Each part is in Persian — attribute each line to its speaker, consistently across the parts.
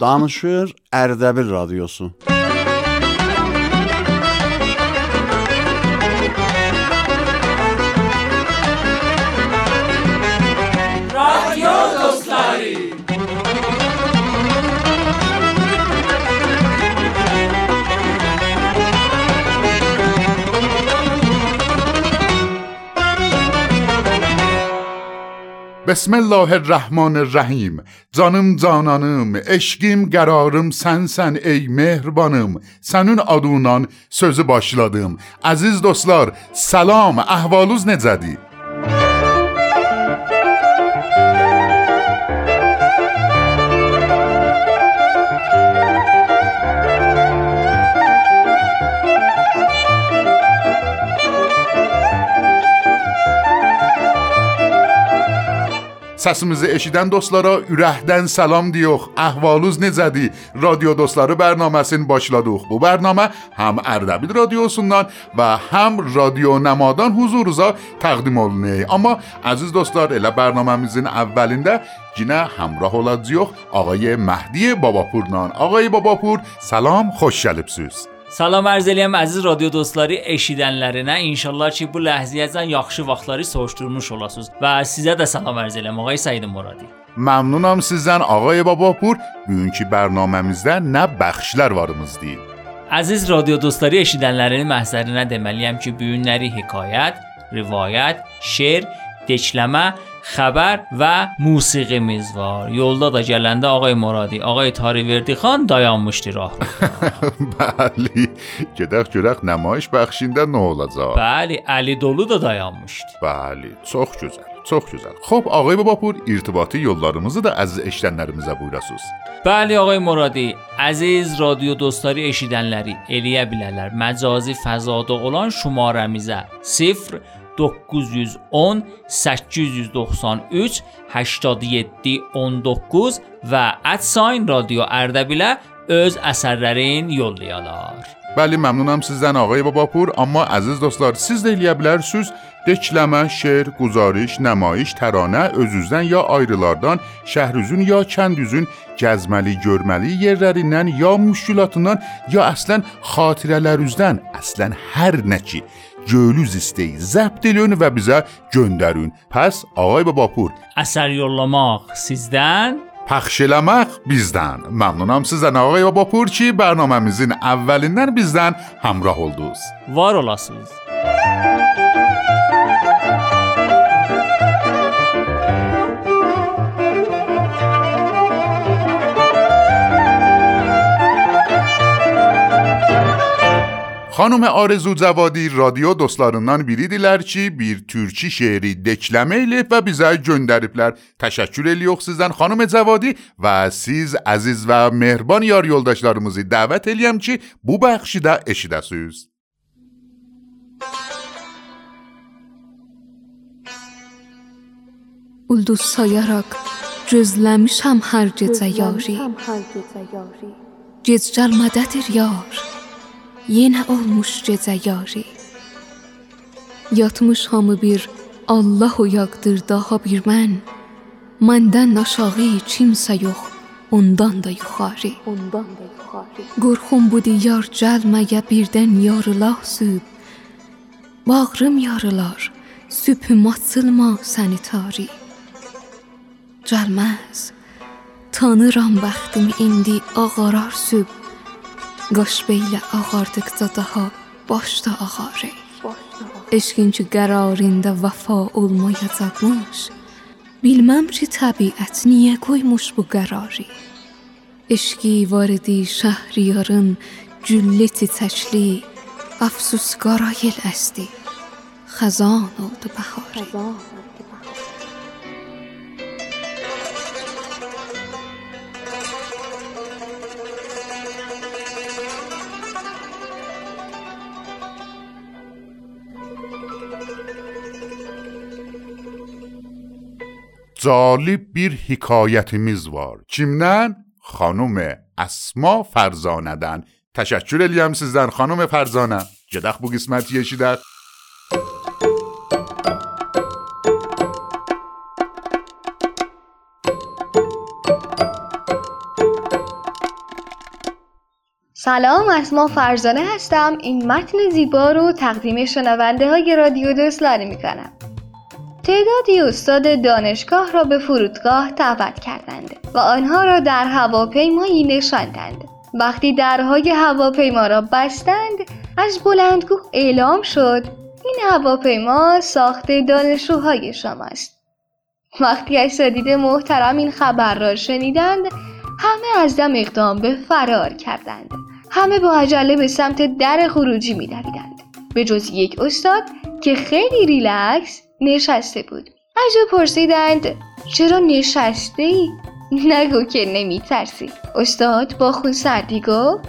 Speaker 1: Danışır Erdebil Radyosu.
Speaker 2: بسم الله الرحمن الرحیم. جانم جانانم اشکیم گرارم، سن سن ای مهربانم. سنون آدونان سوزی باشلادم. عزیز دوستلار سلام احوالوز نزدی؟ Səsimizi eşidən dostlara ürəkdən salam deyirik. Əhvalınız necədir? Radio dostları bərnaməsini başladıq. Bu bərnamə həm Ərdəbil radiosundan və həm Radio Nəmadan huzurunuza təqdim olunur. Amma əziz dostlar, elə bərnaməmizin əvvəlində yenə həmrah olacağıq ağay Məhdi Babapurla. Ağay Babapur, salam, xoş gəlibsiz.
Speaker 3: Salam arz eləyəm əziz radio dostları eşidənlərinə. İnşallah ki bu ləhzəyəcən yaxşı vaxtları soruşturmuş olasınız və sizə də salam arz eləyəm ağay Səid Muradi.
Speaker 2: Məmnunam sizdən ağay Babapur. Bugünkü bərnaməmizdə nə bəxşlər varımız deyil.
Speaker 3: Əziz radio dostları eşidənlərin məhzərinə deməliyəm ki, bu günləri hekayət, rivayət, şeir, dekləmə, xəbər və musiqimiz var. Yolda da gələndə ağay Muradi, ağay Tariverdi xan dayanmışdı rahmetdə.
Speaker 2: Bəli, gedək görək nümayiş bəxşində nə olacaq.
Speaker 3: Bəli, Əli dolu da dayanmışdı.
Speaker 2: Bəli, çox gözəl, çox gözəl. Xoş ağay Babapur irtibati yollarımızı da əziz eşidənlərimizə buyurasınız.
Speaker 3: Bəli ağay Muradi, əziz radio dostları eşidənləri eləyə bilərlər. Məcazi fəzada olan şumaramızə 0 910 893 87 19 və @sign radio Ərdəbilə öz əsərlərin yollayalar.
Speaker 2: Bəli, məmnunam sizdən ağay Babapur, amma əziz dostlar, siz də eləyə bilərsiniz dekləmə, şeir, guzarış, nəmayiş, təranə özünüzdən ya ayrılardan, şəhrizün ya kəndüzün gəzməli, görməli yerlərindən ya müşkülatından ya əslən xatirələrinizdən, əslən hər nə ki göyünüz istəyin, zəbt eləyin və bizə göndərin. Pəs Ağay Babapur,
Speaker 3: əsər yollamaq sizdən.
Speaker 2: پخش لمخ بیزدن ممنونم سیزن آقای باباپور که برنامه میزین اولیندن بیزدن همراه
Speaker 3: اولدوز وار
Speaker 2: Xanım Arzu Cavadi radio dostlarından biridirlər ki, bir türkü şeiri dekləmə eləyib və bizə göndəriblər. Təşəkkür eləyirik sizdən xanım Cavadi və siz əziz və mehriban yar yoldaşlarımızı dəvət eləyəm ki, bu bəxşi də eşidəsiniz.
Speaker 4: Ulduz sayaraq gözləmişəm hər gecə yari. Gec gəlmədədir yar. Yenə olmuş gecə yari. Yatmış hamı bir Allah oyaqdır daha bir mən. Məndən aşağı kimsə yox, ondan da yuxarı. Ondan da yuxarı. Qorxum budur yar gəlməyə birdən yarılah süb. Bağrım yarılar, sübhüm açılma səni tari. Gəlməz. Tanıram bəxtimi indi ağarar süb. گوش بیل آخار دکتا دها باش دا آخاری اشکین چی گرارین دا وفا اولما یزا بنش بیلمم چی طبیعت نیه گوی مش بو گراری. اشکی واردی شهریارن جلیتی تشلی افسوس
Speaker 2: گرایل استی. خزان اولد بخاری. خزان. جالب bir hikayetimiz var. Kimden? Hanım Asma Ferzane'den. Teşekkür eləyəm sizden hanım Ferzane. Gedək bu qisməti yeşidək.
Speaker 5: سلام اسما فرزانه هستم این متن زیبا رو تقدیم شنونده های رادیو دوستلانی می‌کنم تعدادی استاد دانشگاه را به فرودگاه دعوت کردند و آنها را در هواپیمایی نشاندند. وقتی درهای هواپیما را بستند از بلندگو اعلام شد این هواپیما ساخت دانشجوهای شماست. وقتی اساتید محترم این خبر را شنیدند همه از دم اقدام به فرار کردند. همه با عجله به سمت در خروجی می دویدند به جز یک استاد که خیلی ریلکس نشسته بود. از پرسیدند چرا نشسته ای؟ نگو که نمی ترسی استاد با خون سردی گفت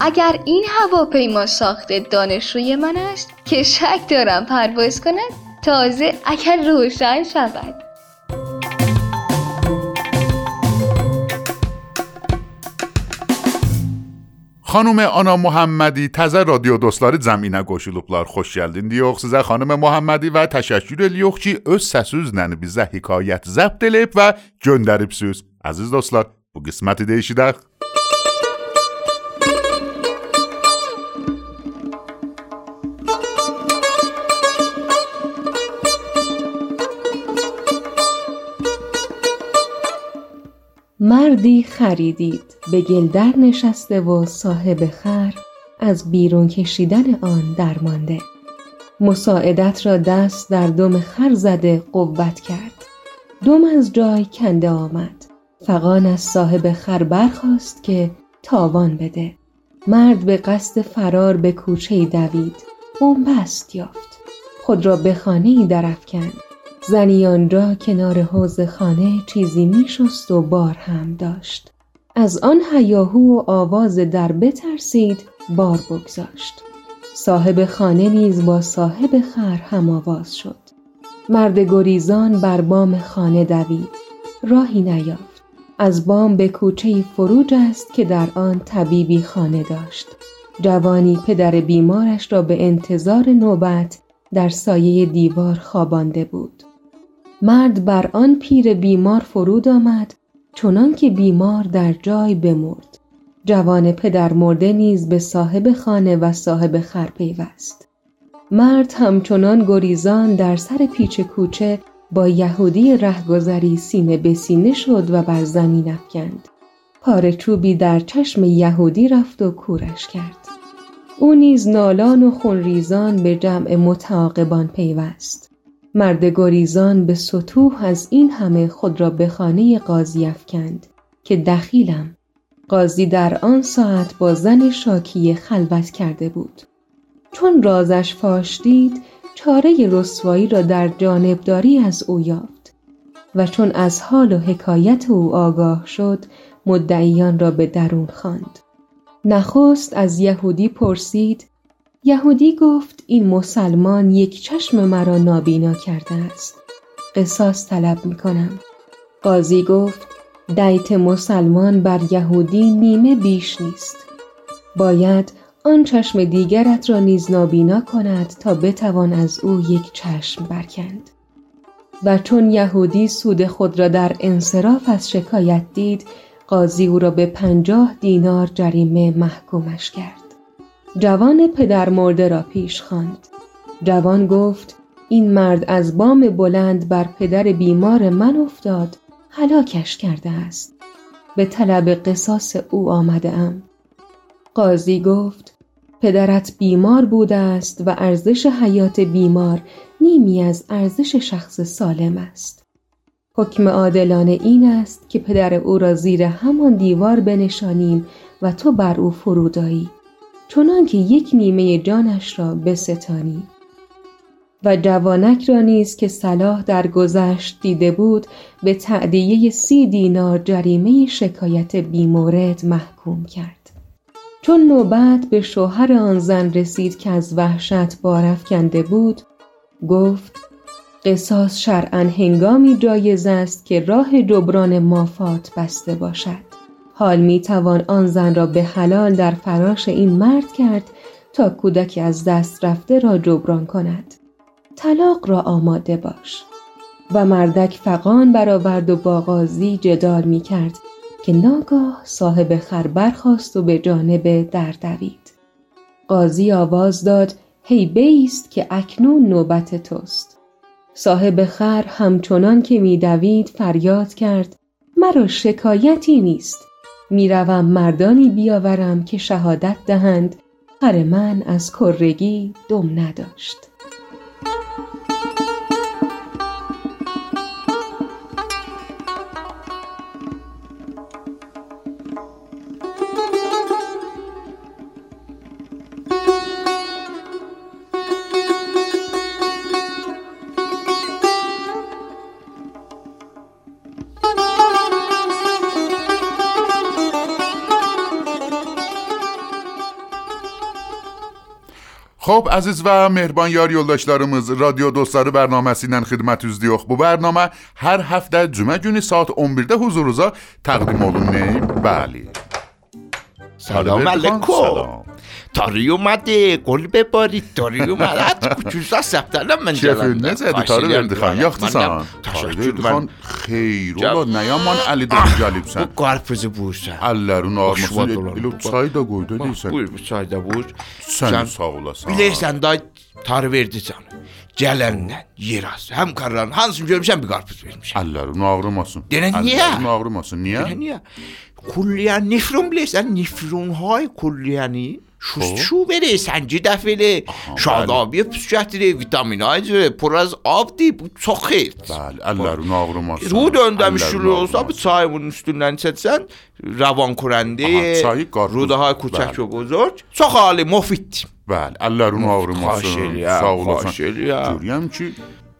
Speaker 5: اگر این هواپیما ساخت دانشجوی من است که شک دارم پرواز کند تازه اگر روشن شود.
Speaker 2: خانم آنا محمدی تازه رادیو دوستلاری زمینه گوشیلوپلار خوش گلدین دیوخ سیزه خانم محمدی و تشکر الیوخ چی از سسوز ننی بیزه حکایت زبد الیب و گندریب سوز. عزیز دوستلار بو قسمتی دیشیدخ موسیقی
Speaker 6: مردی خریدید. به گلدر نشسته و صاحب خر از بیرون کشیدن آن درمانده. مساعدت را دست در دم خر زده قوت کرد. دم از جای کنده آمد. فقان از صاحب خر برخواست که تاوان بده. مرد به قصد فرار به کوچه دوید. بنبست یافت. خود را به خانه درافکند. زنی آنجا کنار حوز خانه چیزی میشست و بار هم داشت. از آن هیاهو و آواز در بترسید بار بگذاشت. صاحب خانه نیز با صاحب خر هم آواز شد. مرد گریزان بر بام خانه دوید. راهی نیافت. از بام به کوچه فروج است که در آن طبیبی خانه داشت. جوانی پدر بیمارش را به انتظار نوبت در سایه دیوار خوابانده بود. مرد بر آن پیر بیمار فرود آمد چنان که بیمار در جای بمرد. جوان پدر مرده نیز به صاحب خانه و صاحب خر پیوست. مرد همچنان گریزان در سر پیچ کوچه با یهودی رهگذری سینه به سینه شد و بر زمین افکند. پاره چوبی در چشم یهودی رفت و کورش کرد. او نیز نالان و خونریزان به جمع متعاقبان پیوست. مرد گریزان به سطوح از این همه خود را به خانه قاضی افکند که دخیلم. قاضی در آن ساعت با زن شاکی خلوت کرده بود. چون رازش فاش دید چاره رسوایی را در جانبداری از او یافت و چون از حال و حکایت او آگاه شد مدعیان را به درون خواند. نخست از یهودی پرسید یهودی گفت این مسلمان یک چشم مرا نابینا کرده است. قصاص طلب می کنم قاضی گفت دیت مسلمان بر یهودی نیمه بیش نیست. باید آن چشم دیگرت را نیز نابینا کند تا بتوان از او یک چشم برکند. و چون یهودی سود خود را در انصراف از شکایت دید قاضی او را به پنجاه دینار جریمه محکومش کرد. جوان پدر مرده را پیش خواند. جوان گفت این مرد از بام بلند بر پدر بیمار من افتاد هلاکش کرده است. به طلب قصاص او آمده ام. قاضی گفت پدرت بیمار بوده است و ارزش حیات بیمار نیمی از ارزش شخص سالم است. حکم عادلانه این است که پدر او را زیر همان دیوار بنشانیم و تو بر او فرودایی چنان که یک نیمه جانش را بستانی. و جوانک را نیز که صلاح در گذشت دیده بود به تعدیه سی دینار جریمه شکایت بیمورد محکوم کرد. چون نوبت به شوهر آن زن رسید که از وحشت بارفکنده بود گفت قصاص شرعا هنگامی جایز است که راه جبران مافات بسته باشد. حال می توان آن زن را به حلال در فراش این مرد کرد تا کودکی از دست رفته را جبران کند. طلاق را آماده باش. و مردک فقان برآورد و با قاضی جدال می کرد که ناگاه صاحب خر برخاست و به جانب در دوید. قاضی آواز داد هی بیست که اکنون نوبت توست. صاحب خر همچنان که میدوید فریاد کرد مرا شکایتی نیست. می‌روم مردانی بیاورم که شهادت دهند. خر من از کرگی دم نداشت.
Speaker 2: خب عزیز و مهربان یاری یولداشلارمز رادیو دوستلار برنامهسیدن خدمت از دیوخ بو برنامه. هر هفته جمعه جونی ساعت 11 حضور روزا تقدیم مولونه بله.
Speaker 7: سلام علیکم.
Speaker 2: سلام.
Speaker 7: تاری اومده گل ببارید تاری اومد کوچوزا سفتنم من
Speaker 2: Kefin necədir? Tarı verdi xan, yaxşısan? Tarı
Speaker 7: Təşəkkür
Speaker 2: verdi xan. Xeyr,
Speaker 7: Gəl.
Speaker 2: ola nə yaman əli də
Speaker 7: Bu
Speaker 2: gəlibsən.
Speaker 7: qarpızı vursan
Speaker 2: Əllərin ağrımasın.
Speaker 7: Başıma dolanır.
Speaker 2: Elə çay da qoy da deyirsən.
Speaker 7: Buyur bu çayda vur
Speaker 2: Sən
Speaker 7: Sən
Speaker 2: sağ olasan.
Speaker 7: Bilirsən da tarı verdi canı Gələndən yer az Həm qarların hansını görmüşəm bir qarpız vermişəm
Speaker 2: Əllərin ağrımasın.
Speaker 7: Denən niyə?
Speaker 2: Əllərin ağrımasın. Niyə?
Speaker 7: Niyə? Kulliyen nefron bilirsən nefron های kulliyəni شستشو بره سنجی دفله شادابی بله. پسجتره ویتامین هایزه پر از آب دی بو چخیت
Speaker 2: بله الله رو
Speaker 7: بله. ناغرم
Speaker 2: رو
Speaker 7: دندم شروع هستن
Speaker 2: به
Speaker 7: چای بون استوندن چتسن روان
Speaker 2: کننده روده های
Speaker 7: کوچک بله.
Speaker 2: و
Speaker 7: بزرگ. چخالی مفید.
Speaker 2: بله الله رو ناغرم خاشلی هم خاشلی
Speaker 7: هم
Speaker 2: جوری هم که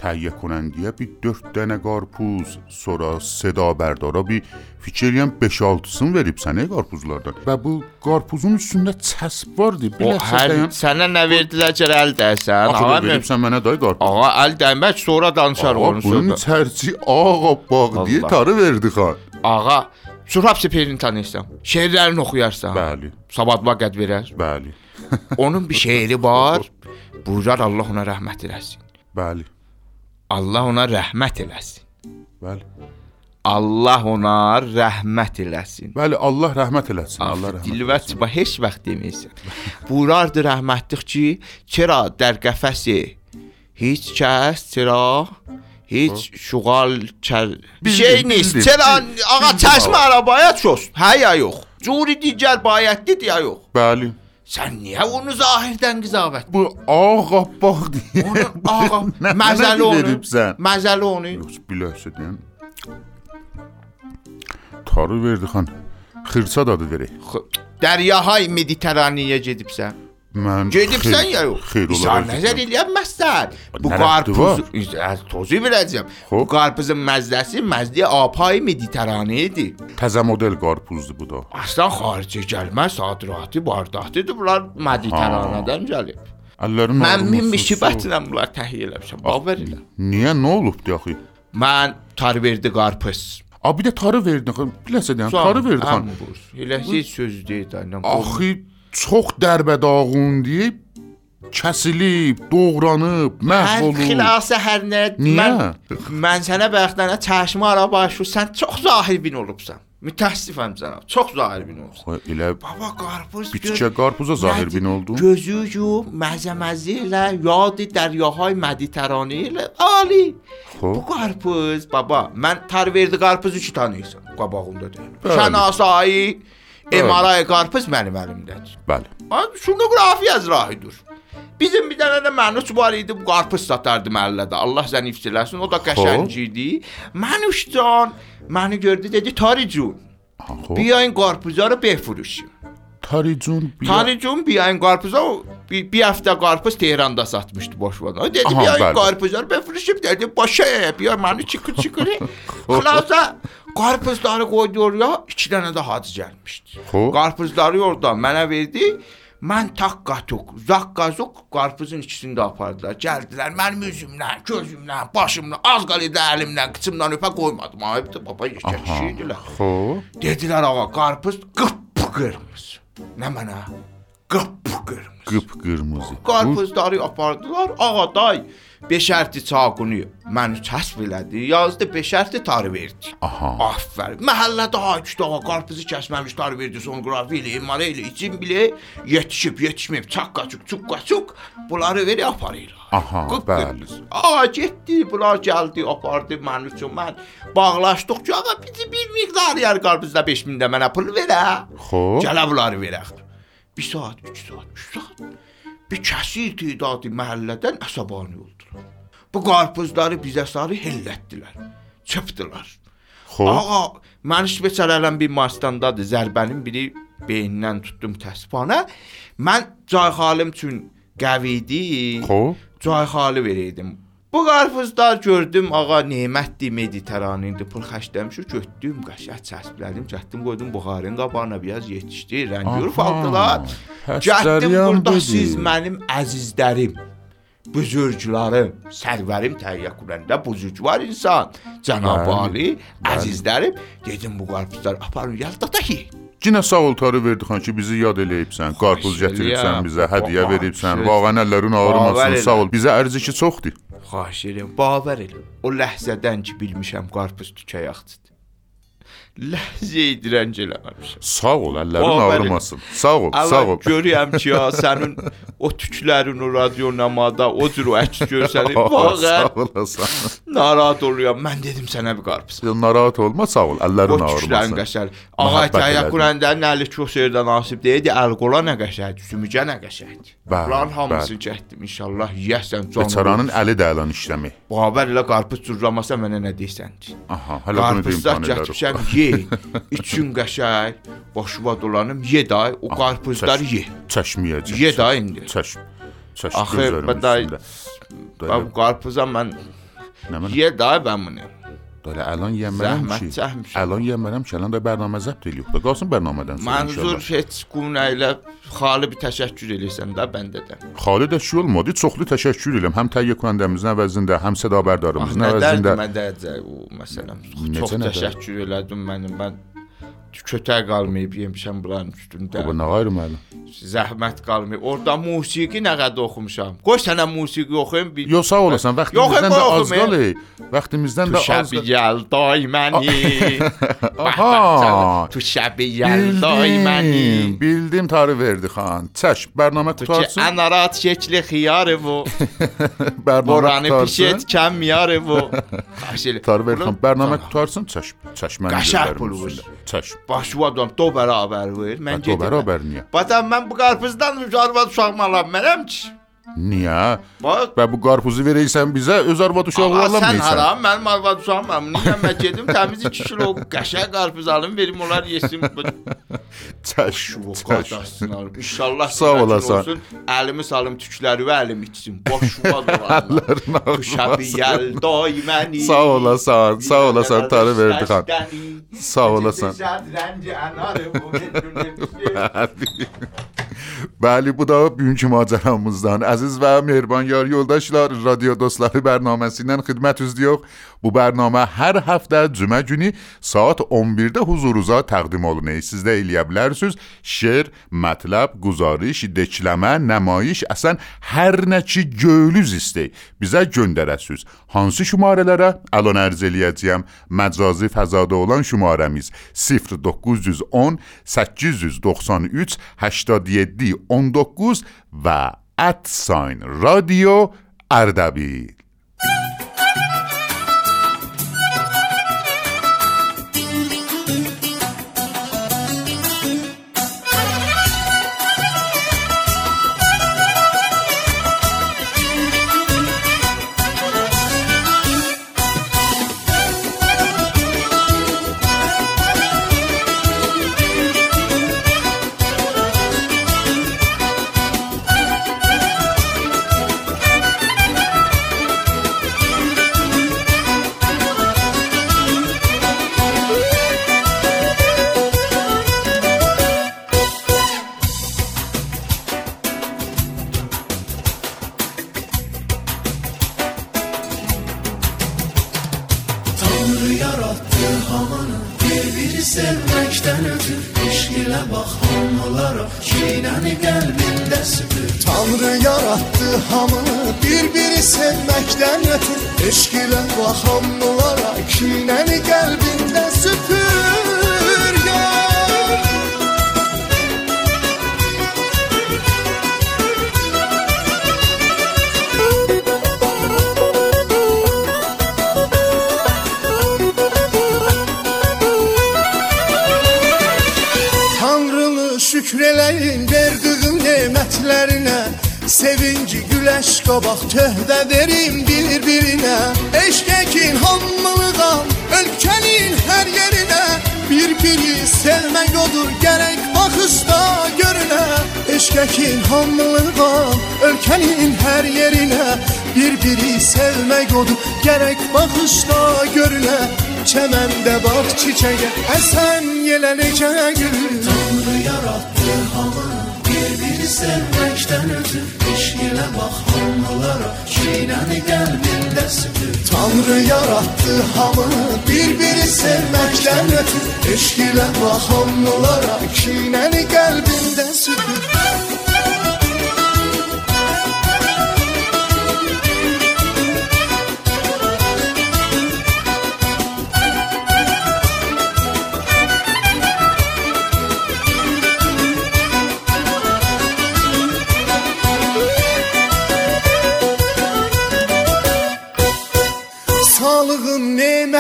Speaker 7: ali, mufid.
Speaker 2: Bəli, əllərin ağrımasın.
Speaker 7: Xahiş eləyəm,
Speaker 2: Sağ olasan.
Speaker 7: xahiş eləyəm.
Speaker 2: Görürəm ki, təhiyyə کننdiyə bir 4 dənə qarpuz, sonra seda bərdara bir fikir eləyəm 5-6-sını verib sənə qarpuzlardan. Və bu qarpuzun üstündə çəsb vardı.
Speaker 7: O
Speaker 2: Bilə
Speaker 7: hər
Speaker 2: sənə
Speaker 7: sənə nə verdilər ki, əl dəysən?
Speaker 2: Axı
Speaker 7: Ağa,
Speaker 2: veribsən mənə day qarpuz.
Speaker 7: ağa əl dəymək sonra danışar
Speaker 2: Ağa,
Speaker 7: onu
Speaker 2: bunun
Speaker 7: sonra.
Speaker 2: içərisi ağappaq deyə
Speaker 7: Allah.
Speaker 2: tarı verdi xan.
Speaker 7: Ağa, Surab Seperini tanıyırsan, şeirlərini oxuyarsan.
Speaker 2: Bəli,
Speaker 7: Sabat vaqət verər.
Speaker 2: bəli,
Speaker 7: Onun bir şeiri var. Buyurar Allah ona rəhmət eləsin.
Speaker 2: bəli,
Speaker 7: Allah ona rəhmət eləsin.
Speaker 2: Bəli.
Speaker 7: Allah ona rəhmət eləsin.
Speaker 2: Bəli, Allah rəhmət eləsin. Af, Allah rəhmət.
Speaker 7: Dilvət və heç vaxt deməyəsən. Burardı rəhmətlik ki, çira dər qəfəsi heç kəs çira Heç hə? şuğal kər bir şey
Speaker 2: nist.
Speaker 7: Çəran ağa
Speaker 2: çəşmə
Speaker 7: arabaya çox. Hə ya yox. Curi digər bayətdir ya yox.
Speaker 2: Bəli.
Speaker 7: Sən niyə onu zahirdən qızavət
Speaker 2: Bu ağappaq deyə.
Speaker 7: onu ağa məzəli onu məzəli onu
Speaker 2: Yox, biləsən. Tarı verdi xan. Xırça dadı verək.
Speaker 7: Dəryahay Mediteraniyə gedibsən
Speaker 2: Mən
Speaker 7: Gedibsən ya yox. Sən
Speaker 2: olar.
Speaker 7: nəzər eləyənməzsən. Bu qarpuz tozu verəcəm. Bu qarpızın məzdəsi məzdi apay Mediteraniyadır.
Speaker 2: Təzə model qarpuzdur bu da.
Speaker 7: Aslan xaricə gəlməz, sadratı, bardaqdıdır. Bunlar Mediteraniyadan gəlib.
Speaker 2: Əllərin
Speaker 7: Mən min müşibətlə bunlar təhiyyə eləmişəm. Baver elə.
Speaker 2: Niyə nə olubdu axı?
Speaker 7: Mən tar verdi qarpız.
Speaker 2: A bir də tarı verdi xan. Biləsən, tarı verdi xan.
Speaker 7: Elə heç söz deyil anam.
Speaker 2: Axı çox dərbədağundi kəsilib, doğranıb, məhv olub.
Speaker 7: Hər xilasə hər nə
Speaker 2: Niyə?
Speaker 7: mən mən sənə bəxtənə çəşmə ara başu sən çox zahibin olubsan. Mütəəssifəm cənab, çox zahirbin olubsan.
Speaker 2: Elə
Speaker 7: baba qarpız
Speaker 2: bitkə qarpuza zahirbin oldun.
Speaker 7: Gözü yub, məzəməzi ilə yadı dəryahay məditerranə ilə ali.
Speaker 2: Xoş.
Speaker 7: Bu qarpız baba, mən tarverdi qarpuzu ki tanıyırsan. Qabağımda deyim.
Speaker 2: Şənasayi
Speaker 7: Şənasai
Speaker 2: Bəli.
Speaker 7: Emaray qarpız mənim əlimdədir.
Speaker 2: Bəli.
Speaker 7: Ay, Şunografi az rahidir. Bizim bir dənə də mənuç var idi, bu qarpız satardı məhəllədə. Allah zəni iftiləsin, o da qəşəng idi. Mənuçcan məni gördü dedi, "Taricun,
Speaker 2: Ha, xoş.
Speaker 7: بیاین qarpızları رو بفروشیم
Speaker 2: Taricun bir
Speaker 7: Tani Cun بیاین qarpıza bir, bir hafta qarpız Tehranda satmışdı boşvada. Dedi
Speaker 2: Aha,
Speaker 7: بیاین
Speaker 2: bəli.
Speaker 7: qarpızları befروشیم dedi başa bia məni çıkır çıkır. Xulasa qarpızları qoydu oraya, iki dənə də hacı gəlmişdi. Qarpızları oradan mənə verdi. Mən takkatuk, zakkazuk qarpızın ikisini də apardılar. Gəldilər mənim üzümdən, gözümdən, başımdan, az qaldı əlimdən, qıçımdan öpə qoymadım. Ayıbdı baba işkəşiydilər.
Speaker 2: Xoş.
Speaker 7: Dedilər ağa qarpız qıpqırmızı. Nə mənə? Qıpqırmızı. Qıpqırmızı. Qarpızları apardılar. Ağa day beşərti çaqunu məni kəsb elədi. Yazdı beşərti tarı verdi.
Speaker 2: Aha.
Speaker 7: Afərin. Məhəllədə haçdı ağa qarpızı kəsməmiş tarı verdi. Sonografi ilə, imara ilə, için bilə yetişib, yetişməyib, çaqqaçuq, çuqqaçuq bunları veri aparırlar.
Speaker 2: Aha,
Speaker 7: Qıpqırmızı. Ağa getdi, bunlar gəldi, apardı mənim üçün. Mən bağlaşdıq ki, ağa bizi bir miqdar yer qarpızda 5000 də mənə pul verə.
Speaker 2: Xoş.
Speaker 7: Gələ bunları verək. 1 saat, 2 saat, 3 saat. Bir kəsir tedadı məhəllədən əsəbani oldular. Bu qarpızları bizə sarı hellətdilər. Çıpdılar.
Speaker 2: Xoş.
Speaker 7: Ağa, mən iş beçərələm bir mastandadır. Zərbənin biri beynindən tutdum təsbana. Mən cayxalım üçün qəvidi.
Speaker 2: Xoş.
Speaker 7: Cayxalı vereydim. Bu qarpızlar gördüm ağa nemətdir, mediteranındır. Pul xərcləmişik, götdüm, qəşəng çəsblədim, getdim qoydum buxarın qabağına biraz yetişdi. Rəngür
Speaker 2: Aha,
Speaker 7: aldılar.
Speaker 2: həsdəri
Speaker 7: Getdim
Speaker 2: yan
Speaker 7: burada
Speaker 2: dedi.
Speaker 7: siz mənim əzizlərim, buzurglarım, sərvərim təhiyyə quranda buzurgvar insan, Cənab Ali, əzizlərim, dedim bu qarpızlar aparın yalda da ki.
Speaker 2: Yenə sağ ol tarı verdi xan ki bizi yad eləyibsən, qarpız gətiribsən bizə, hədiyyə veribsən. Vağən əllərin ağrımasın. Sağ ol. Bizə ərziki çoxdur.
Speaker 7: Xahiş edirəm, bavar elə. O ləhzədən ki bilmişəm qarpız tükə yaxtıdır. Ləhzə edirən eləməmişəm.
Speaker 2: Sağ ol, əllərin
Speaker 7: elə.
Speaker 2: ağrımasın. Sağ ol, sağ
Speaker 7: Allah
Speaker 2: ol.
Speaker 7: görürəm ki, ya sənin o tüklərin o radionamada o cür o əks görsənir.
Speaker 2: Sağ
Speaker 7: Vağən narahat oluram. Mən dedim sənə bir qarpız.
Speaker 2: Narahat olma, sağ ol.
Speaker 7: O
Speaker 2: Əllərin
Speaker 7: tüklərin
Speaker 2: ağrımasın.
Speaker 7: qəşəng. Ağa təyə
Speaker 2: elədim.
Speaker 7: Qurəndən əli çox yerdə nasib deyildi. Əl-qola nə qəşəng, sümücə nə qəşəng.
Speaker 2: Bəli,
Speaker 7: Bunların hamısını çəkdim inşallah. Yeyəsən canım.
Speaker 2: Beçaranın əli də əlan işləmi.
Speaker 7: Bavər ilə qarpız cürramasa mənə nə deyirsən?
Speaker 2: Aha, hələ bunu imkan
Speaker 7: gətirmişəm
Speaker 2: edərəm.
Speaker 7: Ye. İçin qəşəng. Başıma dolanım ye day. O qarpızlar
Speaker 2: çək.
Speaker 7: ye.
Speaker 2: Çəşməyəcək.
Speaker 7: Ye day indi.
Speaker 2: Çəş. Çəş
Speaker 7: Axı bəday qarpıza mən? ye day mən bunu.
Speaker 2: داره الان
Speaker 7: یه
Speaker 2: زحمت
Speaker 7: زحم
Speaker 2: الان یه منم الان داره برنامه ضبط ediyor. Bax qalsın bərnamədən sonra. Manzur
Speaker 7: heç qumna ilə xali bir təşəkkür eləyirsən də bəndədən. Xali
Speaker 2: də şey olmadı. Çoxlu təşəkkür eləyirəm. Həm təhiyyə kunəndəmizin əvəzində, həm səda bərdarımızın əvəzində.
Speaker 7: Nə
Speaker 2: dərdi
Speaker 7: mən də o məsələn. Çox təşəkkür elədim mənim. Mən kötək qalmayıb yemişəm bunların üstündə.
Speaker 2: Bu nə ayrımalı?
Speaker 7: Zəhmət qalmayıb. Orda musiqi nə qədər oxumuşam. Qoy sənə musiqi oxuyum. Bir...
Speaker 2: Yox sağ olasan, vaxtimizdən də az qalı. Vaxtimizdən də az.
Speaker 7: Tuşəbi yalday məni.
Speaker 2: Aha.
Speaker 7: Tuşəbi yalday məni.
Speaker 2: Bildim tarif verdi xan. Çək, bərnamə qutarsın.
Speaker 7: Tuşə anarat şekli xiyarı bu. Boranı pişet kəm yarı bu.
Speaker 2: Tarif verdi xan, bərnamə qutarsın,
Speaker 7: çək.
Speaker 2: Çəkməni.
Speaker 7: Qaşaq
Speaker 2: bulğuz. Çək.
Speaker 7: Başvadan do bərabər ver. Mən gedirəm.
Speaker 2: bərabər niyə?
Speaker 7: Batam mən bu qarpızdan arvad uşağım alamam ki.
Speaker 2: Niyə?
Speaker 7: Bax
Speaker 2: Və bu qarpuzu verəysən bizə, öz arvad uşağı
Speaker 7: Ağa, sən
Speaker 2: alamayırsan.
Speaker 7: haram, mənim arvad uşağım mən. Niyə mən gedim təmiz 2 kilo qəşəng qarpız alım, verim onlar yesin.
Speaker 2: Çəş,
Speaker 7: qadasın alım. İnşallah
Speaker 2: Sağ olasan.
Speaker 7: Əlimi salım tükləri və əlim içsin. Boşuma dolanlar.
Speaker 2: Əllərin
Speaker 7: Şəbi
Speaker 2: ağrımasın.
Speaker 7: gəl day məni.
Speaker 2: Sağ olasan, sağ olasan tarı verdi xan. Sağ olasan. Bəli, bu da bugünkü macəramızdan. Əziz və mehriban yar yoldaşlar, radio dostları bərnaməsindən xidmət üzlüyoruz. Bu bərnamə hər həftə cümə günü saat 11-də huzurunuza təqdim olunur. Siz də eləyə bilərsiniz. Şeir, mətləb, guzarış, dekləmə, nəmayiş, əsən hər nə ki göylüz istəy bizə göndərəsiniz. Hansı şumarələrə əlan ərz eləyəcəyəm? Məcazi fəzada olan şumarəmiz 0910 893 87 19 ادساین رادیو اردبیل yarattı hamanı
Speaker 8: Birbiri sevmekten ötür Eşk ile bak hamılara Çiğneni kalbinde süpür. Tanrı yarattı hamını Birbiri sevmekten ötür Eşk ile bak hamılara Çiğneni kalbinde süpür. Sevinci güləş qabaq töhvə verim bir-birinə Eşq əkin hamılıqam ölkənin hər yerinə Bir-biri sevmək odur gərək baxışda görünə Eşq əkin hamılıqam ölkənin hər yerinə Bir-biri sevmək odur gərək baxışda görünə Çəməndə bax çiçəyə əsən yelənəcə gül Tanrı yaratdı hamını Səni sevməkdən ötür Eşqilə bax hamılara Çeynəni qəlbində sütür Tanrı yarattı hamı Bir-biri sevməkdən ötür Eşqilə bax hamılara Çeynəni qəlbində sütür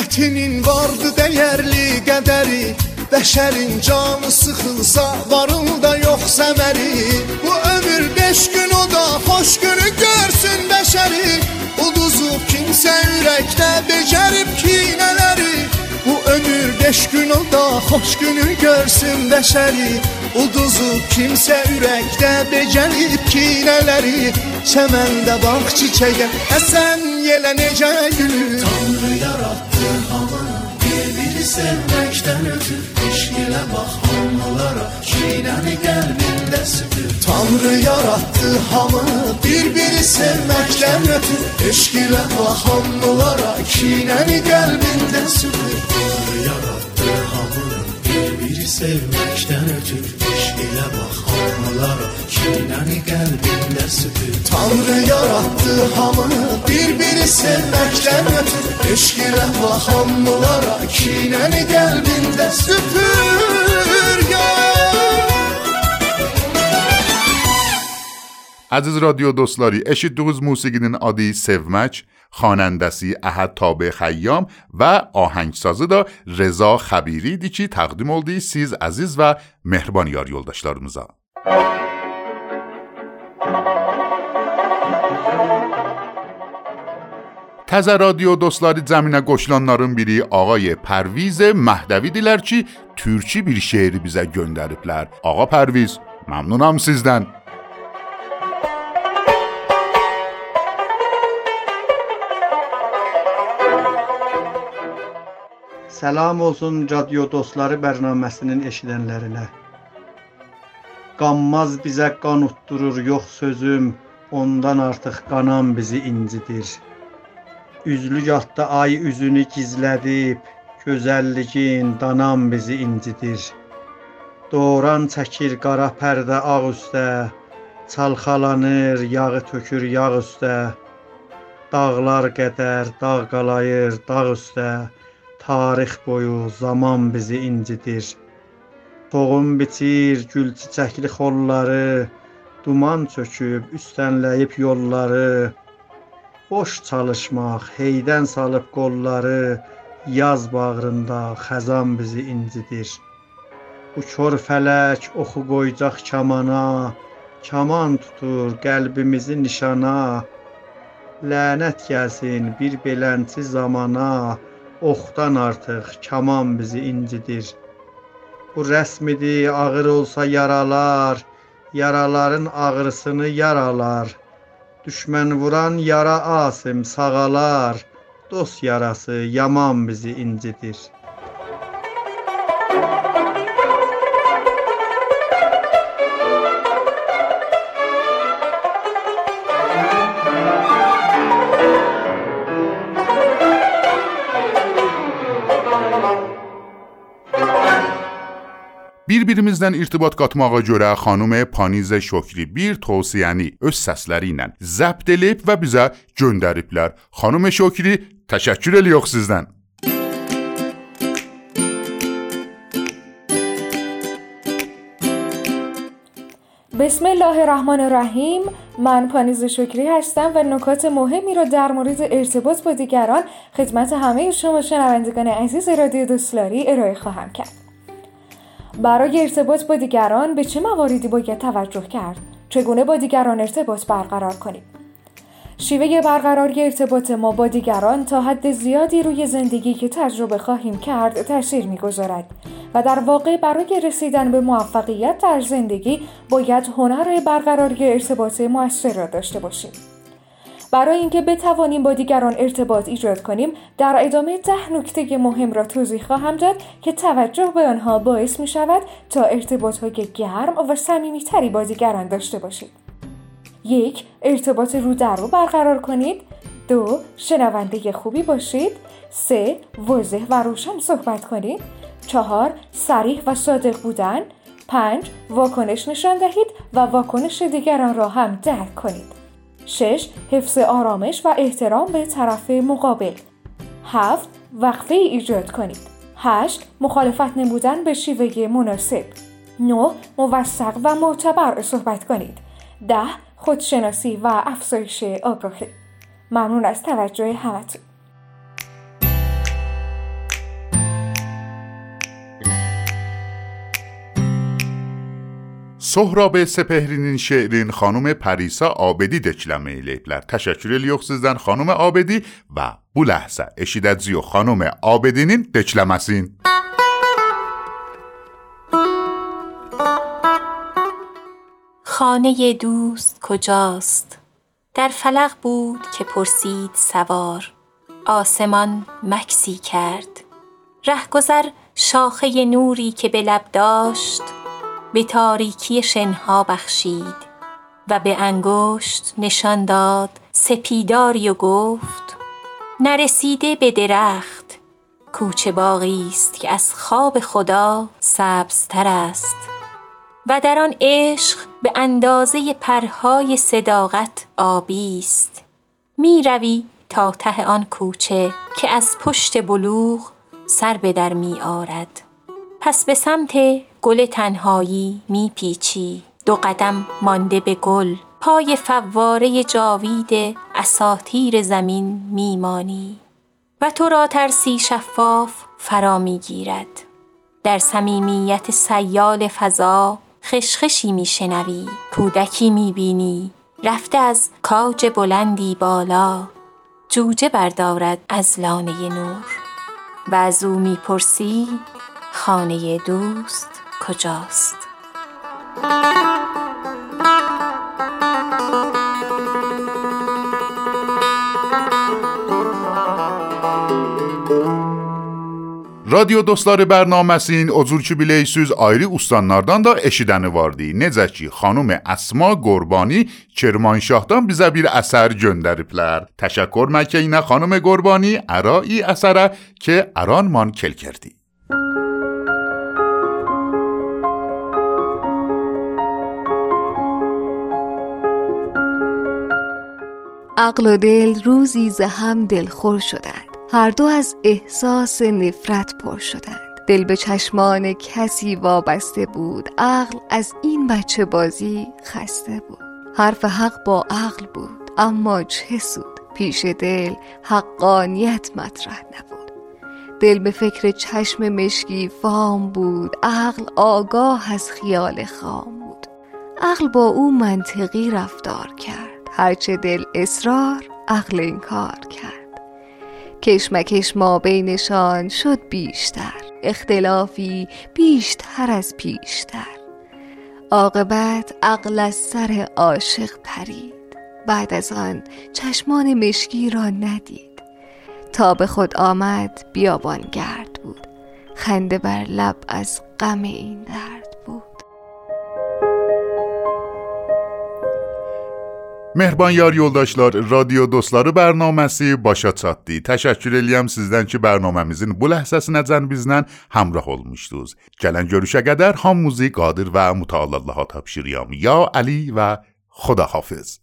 Speaker 8: nemətinin vardı dəyərli qədəri Bəşərin canı sıxılsa varında yox səməri. Bu ömür beş gün o da xoş günü görsün bəşəri. Uduzub kimsə ürəkdə becərib kinələri. Bu ömür beş gün o da xoş günü görsün bəşəri. Uduzub kimsə ürəkdə becərib kinələri. Çəməndə bax çiçəyə əsən yelə necə gülür? Tanrı yaratdı amanım Birbirini sevmekten ötür. İşkile bak onlara Çiğneni gelminde sütür. Tanrı yarattı hamı Birbirini sevmekten ötür. İşkile bak onlara Çiğneni gelminde sütür. Tanrı yarattı hamı Birbirini sevmekten ötür. Dile bak anılara Kineni kalbinde süpür. Tanrı yarattı hamını Birbiri sevmekten ötürü Eşkile bak anılara Kineni kalbinde süpür.
Speaker 2: Əziz radyo dostları, eşitdiyiniz musiqinin adı Sevmək, xanəndəsi Əhəd Tabe Xəyyam və ahəngsazı da Reza Xəbiri idi ki, təqdim oldu siz əziz və mehriban yar yoldaşlarımıza. Təzə radyo dostları cəminə qoşulanların biri ağay Pərviz Məhdəvidilər ki, türkçü bir şeiri bizə göndəriblər. Ağa Pərviz, məmnunam sizdən.
Speaker 9: Səlam olsun radio dostları bərnaməsinin eşidənlərinə. Qanmaz bizə qan utdurur yox sözüm, ondan artıq qanan bizi incidir. Üzlü yatda ay üzünü gizlədib, gözəlliyin danan bizi incidir. Doğran çəkir qara pərdə ağ üstə, çalxalanır, yağı tökür yağ üstə. Dağlar qədər dağ qalayır dağ üstə. Tarix boyu zaman bizi incidir. Toğum bitir, gül çiçəkli xolları, duman çöküb üstənləyib yolları. Boş çalışmaq, heydən salıb qolları, yaz bağrında xəzan bizi incidir. Bu kör fələk oxu qoyacaq kamana, kaman tutur qəlbimizi nişana. Lənət gəlsin bir belənçi zamana, oxdan artıq kaman bizi incidir. Bu rəsmidir, ağır olsa yaralar, yaraların ağrısını yaralar. Düşmən vuran yara asim sağalar, dost yarası yaman bizi incidir.
Speaker 2: Bir-birimizdən irtibat qatmağa görə xanım Panizə Şokri bir tövsiyəni öz səsləri ilə zəbt edib və bizə göndəriblər. Xanım Şokri, təşəkkür edirik sizdən.
Speaker 10: بسم الله الرحمن الرحیم من پانیز شکری هستم و نکات مهمی را در مورد ارتباط با دیگران خدمت همه شما شنوندگان عزیز رادیو دوستلاری ارائه خواهم کرد برای ارتباط با دیگران به چه مواردی باید توجه کرد؟ چگونه با دیگران ارتباط برقرار کنیم؟ شیوه برقراری ارتباط ما با دیگران تا حد زیادی روی زندگی که تجربه خواهیم کرد تاثیر می‌گذارد و در واقع برای رسیدن به موفقیت در زندگی باید هنر برقراری ارتباط موثر را داشته باشیم. برای اینکه بتوانیم با دیگران ارتباط ایجاد کنیم در ادامه ده نکته مهم را توضیح خواهم داد که توجه به آنها باعث می شود تا ارتباط های گرم و صمیمیتری با دیگران داشته باشید. یک ارتباط رو در رو برقرار کنید. دو شنونده خوبی باشید. سه واضح و روشن صحبت کنید. چهار سریح و صادق بودن. پنج واکنش نشان دهید و واکنش دیگران را هم درک کنید. 6. حفظ آرامش و احترام به طرف مقابل 7. وقفه ایجاد کنید 8. مخالفت نمودن به شیوه مناسب 9. موثق و معتبر صحبت کنید 10. خودشناسی و افزایش آگاهی ممنون از توجه همتون
Speaker 2: سهراب سپهرینین شعرین خانوم پریسا آبدی دکلمه لیبلر تشکر لیوخ سیزن خانوم آبدی و بو لحظه اشیدت زیو خانوم آبدینین دکلمه
Speaker 11: خانه دوست کجاست؟ در فلق بود که پرسید سوار. آسمان مکسی کرد. رهگذر شاخه نوری که به لب داشت به تاریکی شنها بخشید و به انگشت نشان داد سپیداری و گفت نرسیده به درخت کوچه باغی است که از خواب خدا سبزتر است. و در آن عشق به اندازه پرهای صداقت آبی است. می روی تا ته آن کوچه که از پشت بلوغ سر به در می آرد. پس به سمت گل تنهایی می پیچی دو قدم مانده به گل. پای فواره جاوید اساتیر زمین میمانی. و تو را ترسی شفاف فرا می‌گیرد. در صمیمیت سیال فضا خشخشی میشنوی. کودکی می‌بینی. رفته از کاج بلندی بالا. جوجه بردارد از لانه نور. و از او می‌پرسی خانه دوست. کجاست
Speaker 2: Radio dostları bərnaməsinin ocur ki biləysiz ayrı ustanlardan da eşidəni vardı. Necə ki, xanım Əsma Qorbani Kermanşahdan bizə bir əsər göndəriblər. Təşəkkür məkəyinə xanım Qorbani ərai əsərə ki, aranman kel کرdi.
Speaker 12: عقل و دل روزی ز هم دلخور شدند. هر دو از احساس نفرت پر شدند. دل به چشمان کسی وابسته بود. عقل از این بچه بازی خسته بود. حرف حق با عقل بود اما چه سود؟ پیش دل حقانیت مطرح نبود. دل به فکر چشم مشکی فام بود. عقل آگاه از خیال خام بود. عقل با او منطقی رفتار کرد. هرچه دل اصرار عقل این کار کرد کشمکش ما بینشان شد بیشتر. اختلافی بیشتر از پیشتر. عاقبت عقل از سر عاشق پرید. بعد از آن چشمان مشکی را ندید. تا به خود آمد بیابان گرد بود. خنده بر لب از غم این درد.
Speaker 2: Mehriban yar yoldaşlar, radio dostları bərnaməsi başa çatdı. Təşəkkür eləyəm sizdən ki, bərnaməmizin bu ləhzəsinəcən bizlə həmrah olmuşdunuz. Gələn görüşə qədər hamımızı qadir və mütəallı Allaha tapşırıram. Ya Ali və Xudahafiz.